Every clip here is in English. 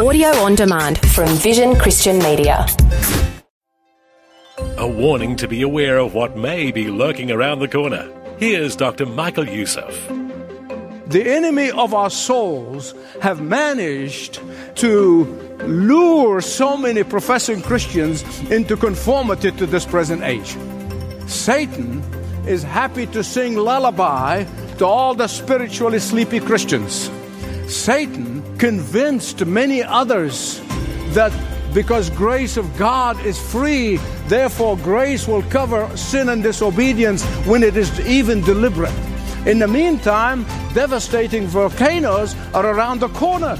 Audio on demand from Vision Christian Media. A warning to be aware of what may be lurking around the corner. Here's Dr. Michael Youssef. The enemy of our souls have managed to lure so many professing Christians into conformity to this present age. Satan is happy to sing lullaby to all the spiritually sleepy Christians. Satan convinced many others that because grace of God is free, therefore grace will cover sin and disobedience when it is even deliberate. In the meantime, devastating volcanoes are around the corner.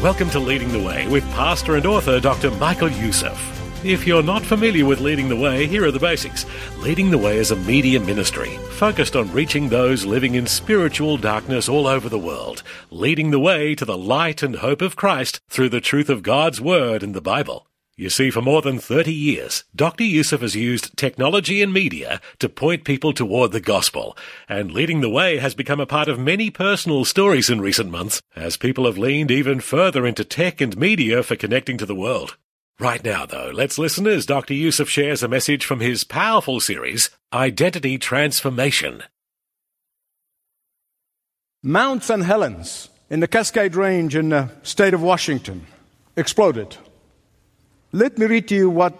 Welcome to Leading the Way with pastor and author Dr. Michael Youssef. If you're not familiar with Leading the Way, here are the basics. Leading the Way is a media ministry focused on reaching those living in spiritual darkness all over the world, leading the way to the light and hope of Christ through the truth of God's Word in the Bible. You see, for more than 30 years, Dr. Youssef has used technology and media to point people toward the gospel, and leading the way has become a part of many personal stories in recent months as people have leaned even further into tech and media for connecting to the world. Right now, though, let's listen as Dr. Youssef shares a message from his powerful series, Identity Transformation. Mount St. Helens in the Cascade Range in the state of Washington exploded. Let me read to you what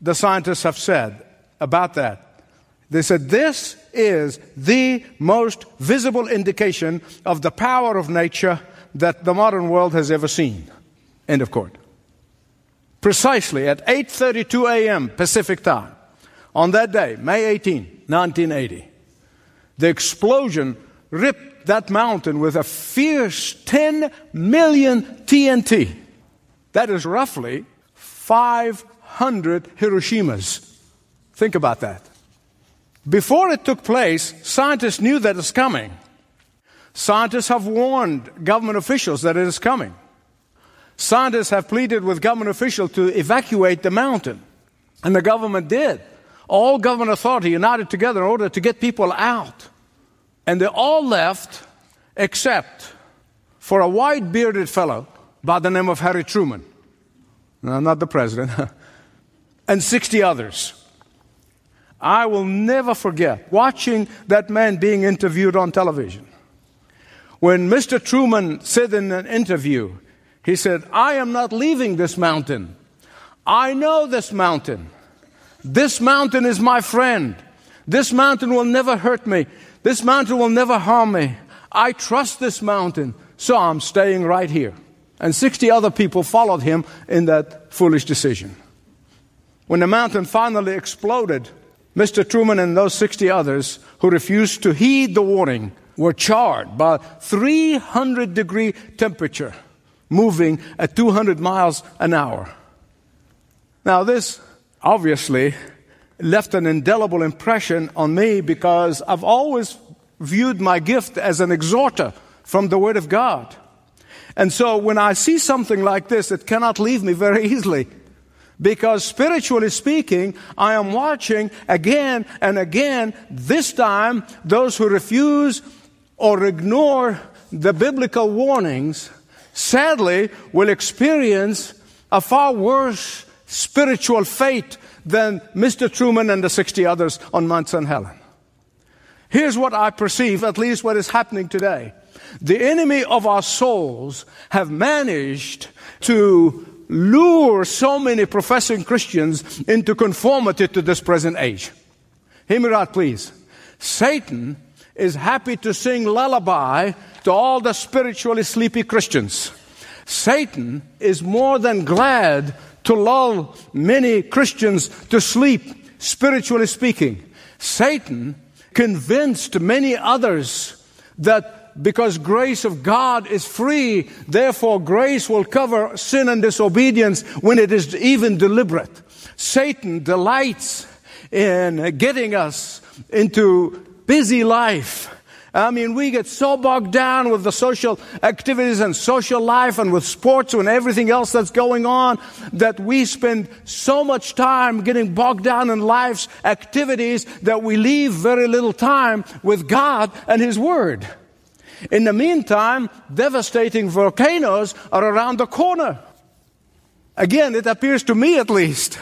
the scientists have said about that. They said this is the most visible indication of the power of nature that the modern world has ever seen. End of quote. Precisely at 8:32 a.m. Pacific time on that day, May 18, 1980, the explosion ripped that mountain with a fierce 10 million TNT. That is roughly 500 Hiroshimas. Think about that. Before it took place, scientists knew that it's coming. Scientists have warned government officials that it is coming. Scientists have pleaded with government officials to evacuate the mountain, and the government did. All government authority united together in order to get people out. And they all left except for a white bearded fellow by the name of Harry Truman. No, not the president. and 60 others. I will never forget watching that man being interviewed on television. When Mr. Truman said in an interview, he said, I am not leaving this mountain. I know this mountain. This mountain is my friend. This mountain will never hurt me. This mountain will never harm me. I trust this mountain, so I'm staying right here. And 60 other people followed him in that foolish decision. When the mountain finally exploded, Mr. Truman and those 60 others who refused to heed the warning were charred by 300 degree temperature moving at 200 miles an hour. Now, this obviously left an indelible impression on me because I've always viewed my gift as an exhorter from the Word of God. And so when I see something like this, it cannot leave me very easily. Because spiritually speaking, I am watching again and again, this time, those who refuse or ignore the biblical warnings sadly will experience a far worse spiritual fate than Mr. Truman and the 60 others on Mount St. Helen. Here's what I perceive, at least what is happening today. The enemy of our souls have managed to lure so many professing Christians into conformity to this present age. Hear me please. Satan is happy to sing lullaby to all the spiritually sleepy Christians. Satan is more than glad to lull many Christians to sleep, spiritually speaking. Satan convinced many others that because grace of God is free, therefore grace will cover sin and disobedience when it is even deliberate. Satan delights in getting us into busy life I mean, we get so bogged down with the social activities and social life and with sports and everything else that's going on that we spend so much time getting bogged down in life's activities that we leave very little time with God and His Word. In the meantime, devastating volcanoes are around the corner. Again, it appears to me at least.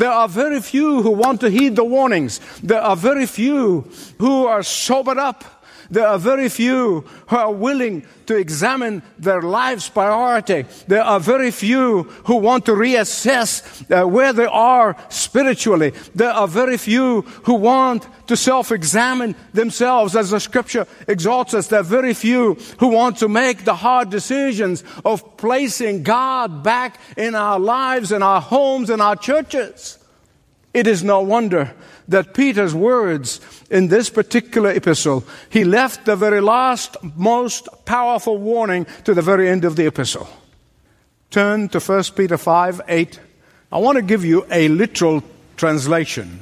There are very few who want to heed the warnings. There are very few who are sobered up there are very few who are willing to examine their life's priority. There are very few who want to reassess uh, where they are spiritually. There are very few who want to self examine themselves as the scripture exalts us. There are very few who want to make the hard decisions of placing God back in our lives, in our homes, in our churches. It is no wonder that Peter's words in this particular epistle, he left the very last, most powerful warning to the very end of the epistle. Turn to 1 Peter 5 8. I want to give you a literal translation.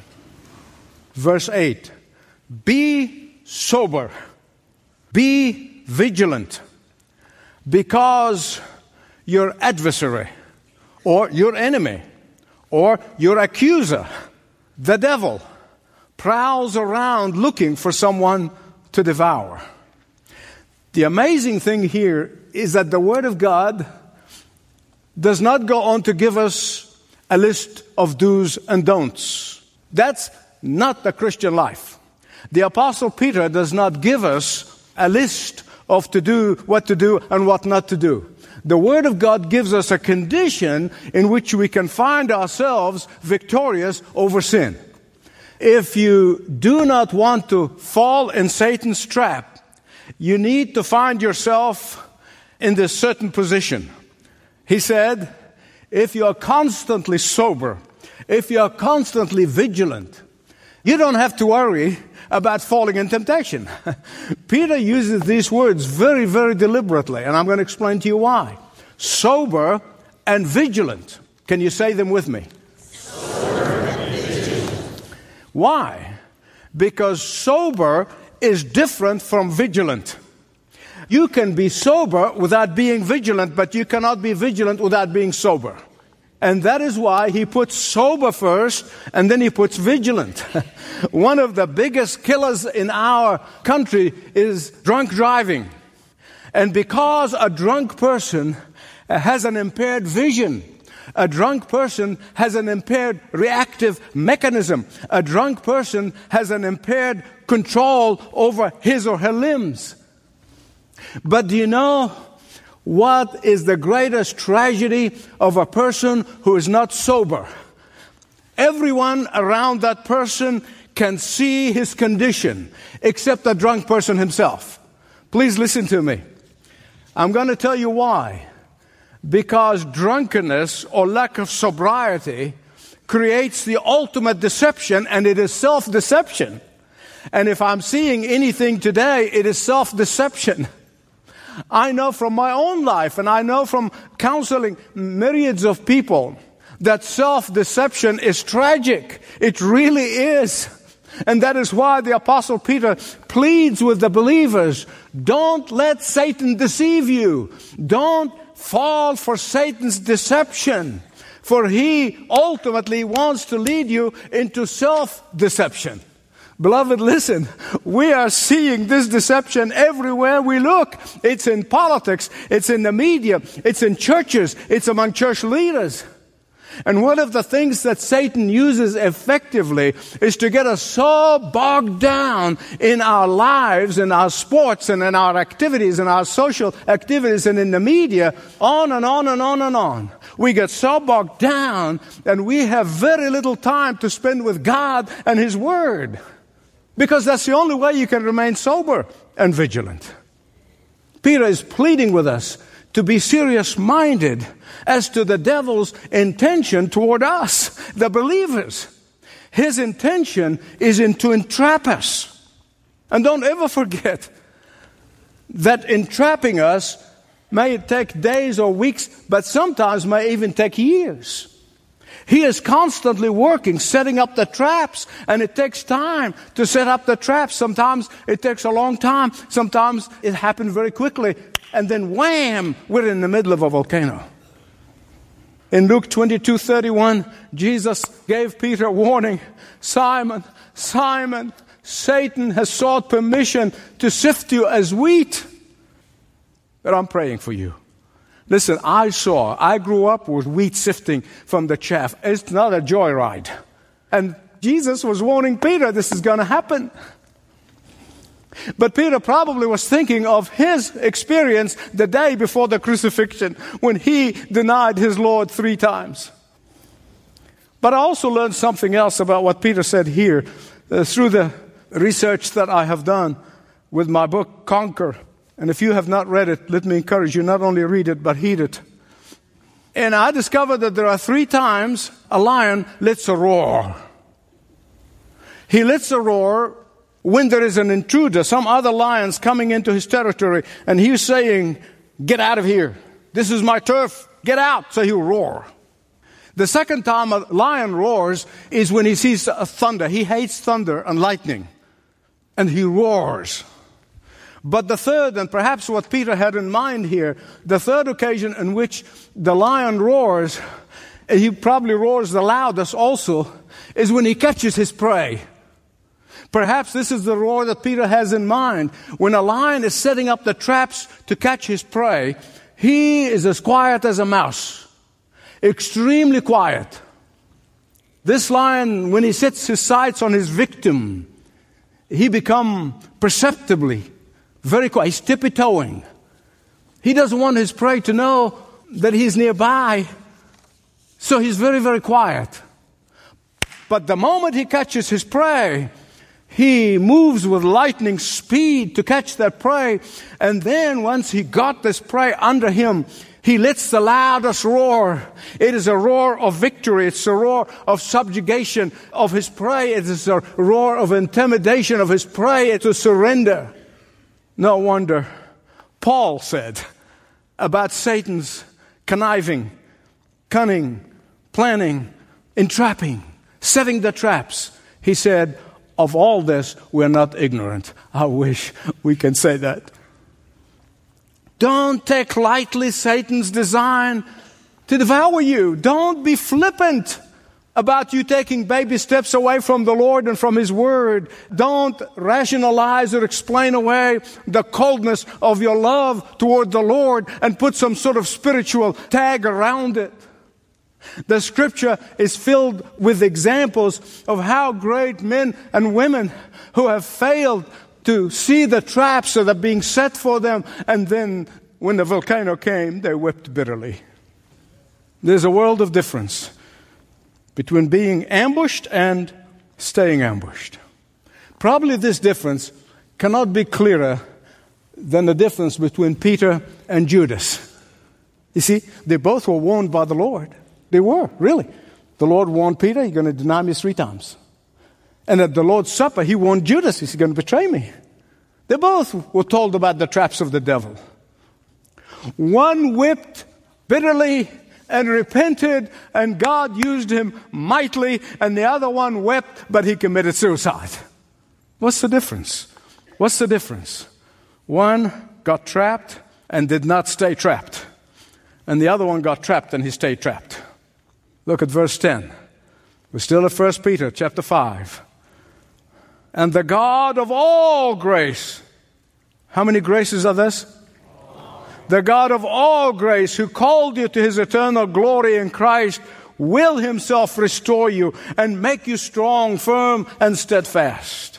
Verse 8 Be sober, be vigilant, because your adversary, or your enemy, or your accuser, the devil, prowls around looking for someone to devour. The amazing thing here is that the Word of God does not go on to give us a list of do's and don'ts. That's not the Christian life. The Apostle Peter does not give us a list of to do, what to do, and what not to do. The Word of God gives us a condition in which we can find ourselves victorious over sin. If you do not want to fall in Satan's trap, you need to find yourself in this certain position. He said, if you are constantly sober, if you are constantly vigilant, you don't have to worry about falling in temptation. Peter uses these words very, very deliberately, and I'm going to explain to you why. Sober and vigilant. Can you say them with me? Sober and vigilant. Why? Because sober is different from vigilant. You can be sober without being vigilant, but you cannot be vigilant without being sober. And that is why he puts sober first and then he puts vigilant. One of the biggest killers in our country is drunk driving. And because a drunk person has an impaired vision, a drunk person has an impaired reactive mechanism. A drunk person has an impaired control over his or her limbs. But do you know what is the greatest tragedy of a person who is not sober? Everyone around that person can see his condition except the drunk person himself. Please listen to me. I'm going to tell you why because drunkenness or lack of sobriety creates the ultimate deception, and it is self deception. And if I'm seeing anything today, it is self deception. I know from my own life, and I know from counseling myriads of people, that self deception is tragic. It really is. And that is why the Apostle Peter pleads with the believers don't let Satan deceive you. Don't fall for Satan's deception, for he ultimately wants to lead you into self deception. Beloved, listen, we are seeing this deception everywhere we look. It's in politics, it's in the media, it's in churches, it's among church leaders. And one of the things that Satan uses effectively is to get us so bogged down in our lives, in our sports, and in our activities, in our social activities, and in the media, on and on and on and on. We get so bogged down, and we have very little time to spend with God and His Word. Because that's the only way you can remain sober and vigilant. Peter is pleading with us to be serious minded as to the devil's intention toward us, the believers. His intention is in to entrap us. And don't ever forget that entrapping us may take days or weeks, but sometimes may even take years. He is constantly working, setting up the traps, and it takes time to set up the traps. Sometimes it takes a long time. Sometimes it happens very quickly and then wham, we're in the middle of a volcano. In Luke 22 31, Jesus gave Peter a warning Simon, Simon, Satan has sought permission to sift you as wheat. But I'm praying for you. Listen, I saw, I grew up with wheat sifting from the chaff. It's not a joyride. And Jesus was warning Peter this is going to happen. But Peter probably was thinking of his experience the day before the crucifixion when he denied his Lord three times. But I also learned something else about what Peter said here uh, through the research that I have done with my book, Conquer. And if you have not read it, let me encourage you not only read it, but heed it. And I discovered that there are three times a lion lets a roar. He lets a roar when there is an intruder, some other lions coming into his territory, and he's saying, Get out of here. This is my turf. Get out. So he'll roar. The second time a lion roars is when he sees a thunder. He hates thunder and lightning. And he roars. But the third, and perhaps what Peter had in mind here, the third occasion in which the lion roars, he probably roars the loudest also, is when he catches his prey. Perhaps this is the roar that Peter has in mind. When a lion is setting up the traps to catch his prey, he is as quiet as a mouse. Extremely quiet. This lion, when he sets his sights on his victim, he become perceptibly very quiet. He's tippy-toeing. He doesn't want his prey to know that he's nearby. So he's very, very quiet. But the moment he catches his prey, he moves with lightning speed to catch that prey. And then once he got this prey under him, he lets the loudest roar. It is a roar of victory. It's a roar of subjugation of his prey. It is a roar of intimidation of his prey. A surrender. No wonder Paul said about Satan's conniving, cunning, planning, entrapping, setting the traps. He said, of all this, we're not ignorant. I wish we can say that. Don't take lightly Satan's design to devour you. Don't be flippant about you taking baby steps away from the Lord and from His Word. Don't rationalize or explain away the coldness of your love toward the Lord and put some sort of spiritual tag around it. The scripture is filled with examples of how great men and women who have failed to see the traps that are being set for them, and then when the volcano came, they wept bitterly. There's a world of difference between being ambushed and staying ambushed. Probably this difference cannot be clearer than the difference between Peter and Judas. You see, they both were warned by the Lord. They were, really. The Lord warned Peter, You're going to deny me three times. And at the Lord's Supper, he warned Judas, He's going to betray me. They both were told about the traps of the devil. One whipped bitterly and repented, and God used him mightily, and the other one wept, but he committed suicide. What's the difference? What's the difference? One got trapped and did not stay trapped, and the other one got trapped and he stayed trapped. Look at verse 10. We're still at 1 Peter chapter 5. And the God of all grace. How many graces are this? The God of all grace who called you to his eternal glory in Christ will himself restore you and make you strong, firm, and steadfast.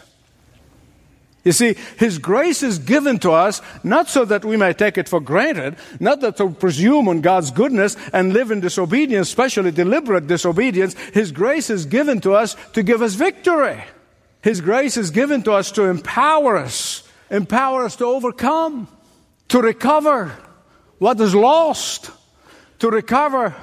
You see, His grace is given to us not so that we may take it for granted, not that to presume on God's goodness and live in disobedience, especially deliberate disobedience. His grace is given to us to give us victory. His grace is given to us to empower us, empower us to overcome, to recover what is lost, to recover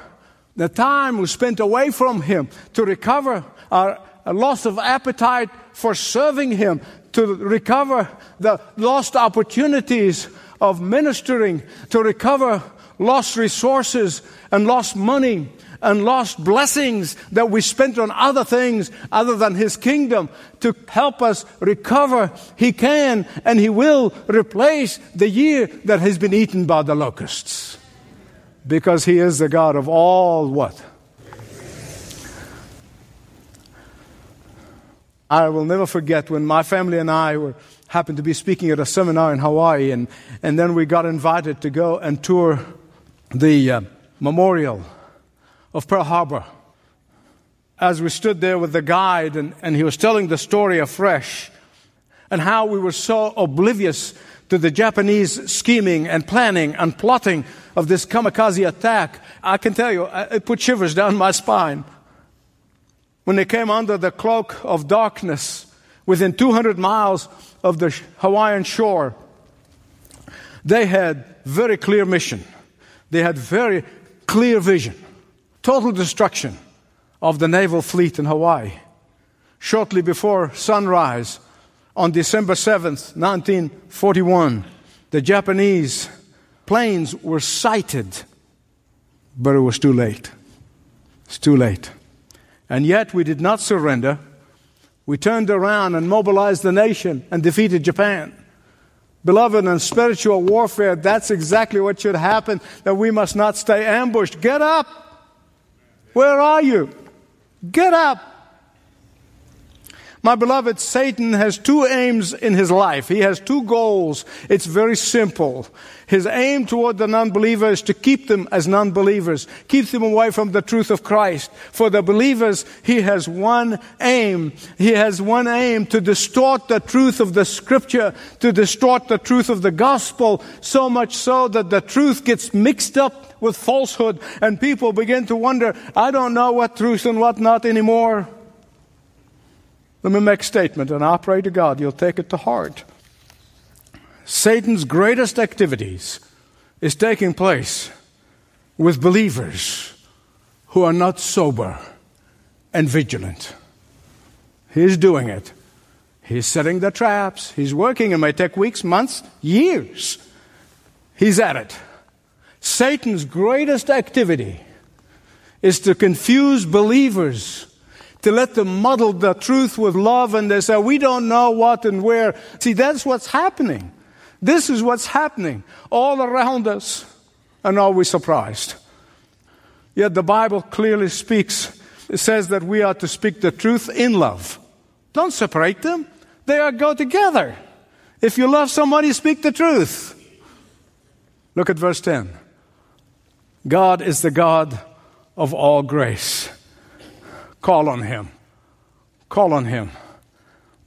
the time we spent away from Him, to recover our loss of appetite for serving Him, to recover the lost opportunities of ministering, to recover lost resources and lost money and lost blessings that we spent on other things other than His kingdom to help us recover. He can and He will replace the year that has been eaten by the locusts. Because He is the God of all what? I will never forget when my family and I were happened to be speaking at a seminar in Hawaii, and, and then we got invited to go and tour the uh, memorial of Pearl Harbor. As we stood there with the guide, and, and he was telling the story afresh, and how we were so oblivious to the Japanese scheming and planning and plotting of this kamikaze attack, I can tell you, uh, it put shivers down my spine. When they came under the cloak of darkness within 200 miles of the Hawaiian shore, they had very clear mission. They had very clear vision. Total destruction of the naval fleet in Hawaii. Shortly before sunrise, on December 7th, 1941, the Japanese planes were sighted, but it was too late. It's too late. And yet we did not surrender. We turned around and mobilized the nation and defeated Japan. Beloved, in spiritual warfare, that's exactly what should happen, that we must not stay ambushed. Get up! Where are you? Get up! My beloved, Satan has two aims in his life. He has two goals. It's very simple. His aim toward the non-believer is to keep them as non-believers, keep them away from the truth of Christ. For the believers, he has one aim. He has one aim to distort the truth of the scripture, to distort the truth of the gospel, so much so that the truth gets mixed up with falsehood and people begin to wonder, I don't know what truth and what not anymore. Let me make a statement, and I pray to God you'll take it to heart. Satan's greatest activities is taking place with believers who are not sober and vigilant. He's doing it. He's setting the traps. He's working. It may take weeks, months, years. He's at it. Satan's greatest activity is to confuse believers to let them muddle the truth with love and they say, we don't know what and where. See, that's what's happening. This is what's happening all around us. And are we surprised? Yet the Bible clearly speaks. It says that we are to speak the truth in love. Don't separate them. They are go together. If you love somebody, speak the truth. Look at verse 10. God is the God of all grace Call on Him. Call on Him.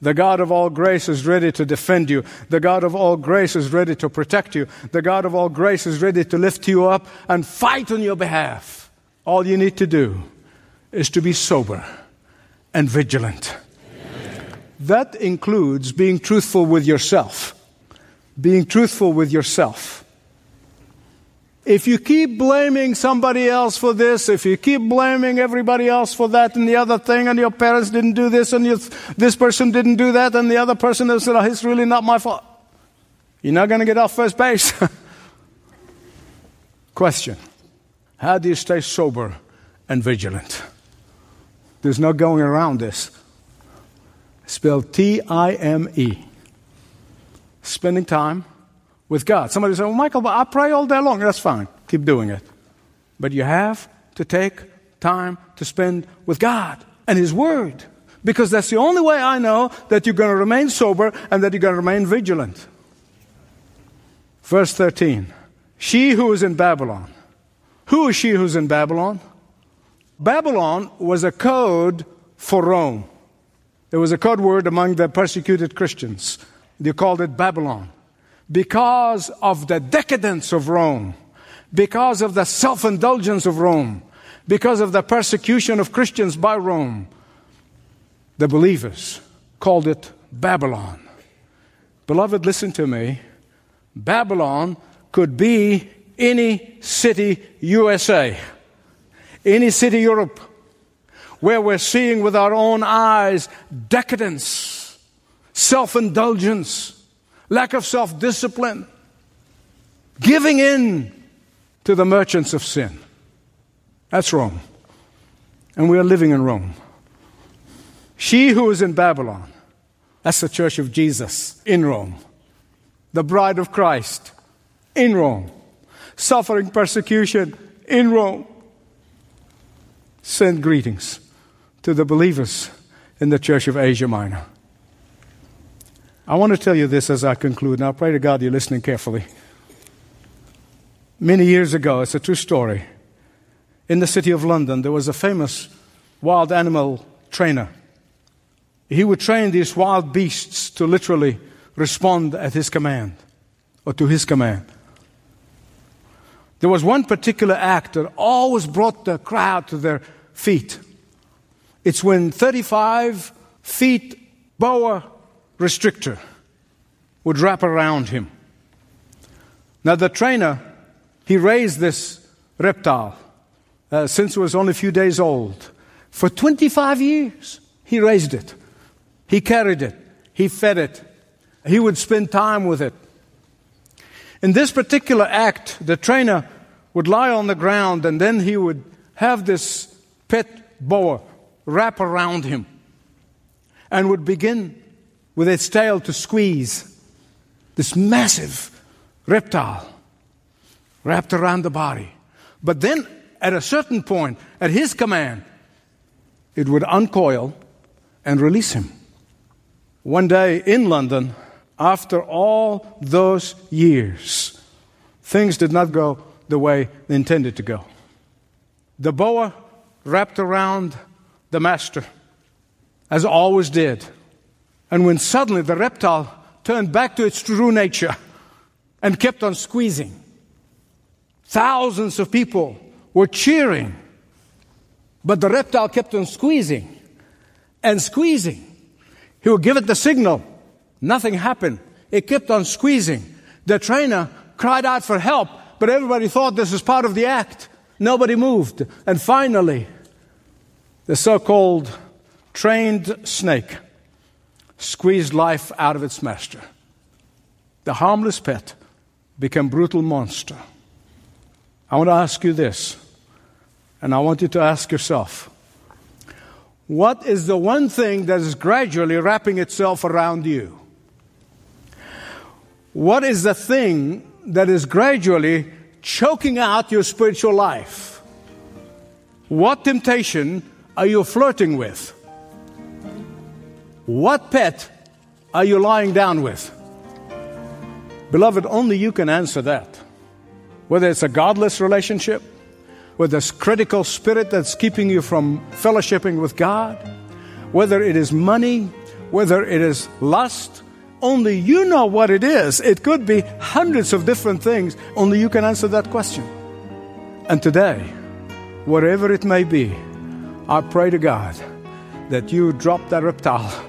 The God of all grace is ready to defend you. The God of all grace is ready to protect you. The God of all grace is ready to lift you up and fight on your behalf. All you need to do is to be sober and vigilant. Amen. That includes being truthful with yourself. Being truthful with yourself. If you keep blaming somebody else for this, if you keep blaming everybody else for that and the other thing, and your parents didn't do this, and this person didn't do that, and the other person has said, oh, it's really not my fault, you're not going to get off first base. Question How do you stay sober and vigilant? There's no going around this. Spelled T I M E. Spending time with God. Somebody said, well, Michael, I pray all day long. That's fine. Keep doing it. But you have to take time to spend with God and His Word. Because that's the only way I know that you're going to remain sober and that you're going to remain vigilant. Verse 13 She who is in Babylon. Who is she who's in Babylon? Babylon was a code for Rome. There was a code word among the persecuted Christians. They called it Babylon because of the decadence of Rome, because of the self indulgence of Rome, because of the persecution of Christians by Rome, the believers called it Babylon. Beloved, listen to me. Babylon could be any city USA, any city Europe, where we're seeing with our own eyes decadence, self indulgence lack of self discipline, giving in to the merchants of sin. That's Rome. And we are living in Rome. She who is in Babylon, that's the church of Jesus in Rome. The bride of Christ in Rome. Suffering persecution in Rome. Send greetings to the believers in the Church of Asia Minor. I want to tell you this as I conclude, I pray to God you're listening carefully. Many years ago, it's a true story. In the city of London, there was a famous wild animal trainer. He would train these wild beasts to literally respond at his command or to his command. There was one particular act that always brought the crowd to their feet. It's when 35 feet boa restrictor would wrap around him. Now, the trainer, he raised this reptile uh, since it was only a few days old. For 25 years, he raised it. He carried it. He fed it. He would spend time with it. In this particular act, the trainer would lie on the ground and then he would have this pet boa wrap around him and would begin with its tail to squeeze this massive reptile wrapped around the body. But then, at a certain point, at his command, it would uncoil and release him. One day in London, after all those years, things did not go the way they intended to go. The boa wrapped around the master, as always did. And when suddenly the reptile turned back to its true nature and kept on squeezing, thousands of people were cheering. But the reptile kept on squeezing and squeezing. He would give it the signal. Nothing happened. It kept on squeezing. The trainer cried out for help, but everybody thought this was part of the act. Nobody moved. And finally, the so called trained snake squeezed life out of its master. The harmless pet became brutal monster. I want to ask you this, and I want you to ask yourself what is the one thing that is gradually wrapping itself around you? What is the thing that is gradually choking out your spiritual life? What temptation are you flirting with? What pet are you lying down with? Beloved, only you can answer that. Whether it's a godless relationship, whether it's critical spirit that's keeping you from fellowshipping with God, whether it is money, whether it is lust, only you know what it is. It could be hundreds of different things. Only you can answer that question. And today, whatever it may be, I pray to God that you drop that reptile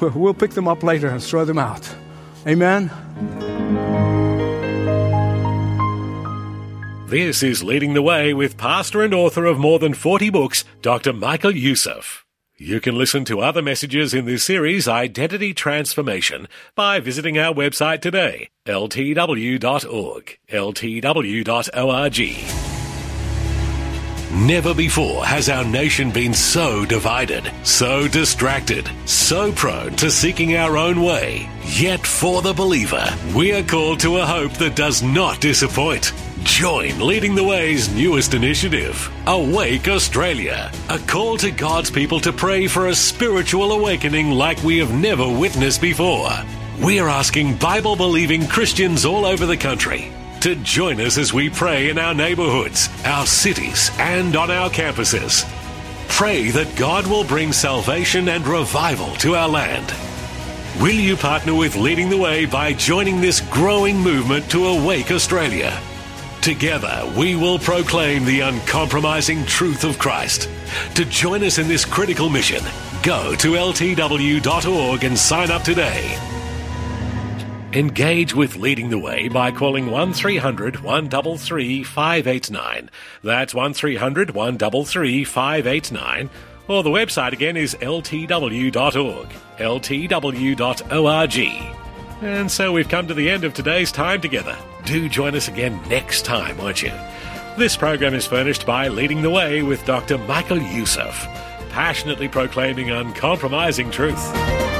We'll pick them up later and throw them out. Amen. This is Leading the Way with pastor and author of more than 40 books, Dr. Michael Youssef. You can listen to other messages in this series, Identity Transformation, by visiting our website today, ltw.org, ltw.org. Never before has our nation been so divided, so distracted, so prone to seeking our own way. Yet for the believer, we are called to a hope that does not disappoint. Join Leading the Way's newest initiative, Awake Australia, a call to God's people to pray for a spiritual awakening like we have never witnessed before. We are asking Bible believing Christians all over the country to join us as we pray in our neighborhoods, our cities, and on our campuses. Pray that God will bring salvation and revival to our land. Will you partner with Leading the Way by joining this growing movement to awake Australia? Together, we will proclaim the uncompromising truth of Christ. To join us in this critical mission, go to ltw.org and sign up today. Engage with Leading the Way by calling 1300 133 589. That's 1300 133 589. Or the website again is ltw.org. ltw.org. And so we've come to the end of today's time together. Do join us again next time, won't you? This program is furnished by Leading the Way with Dr. Michael Youssef, passionately proclaiming uncompromising truth.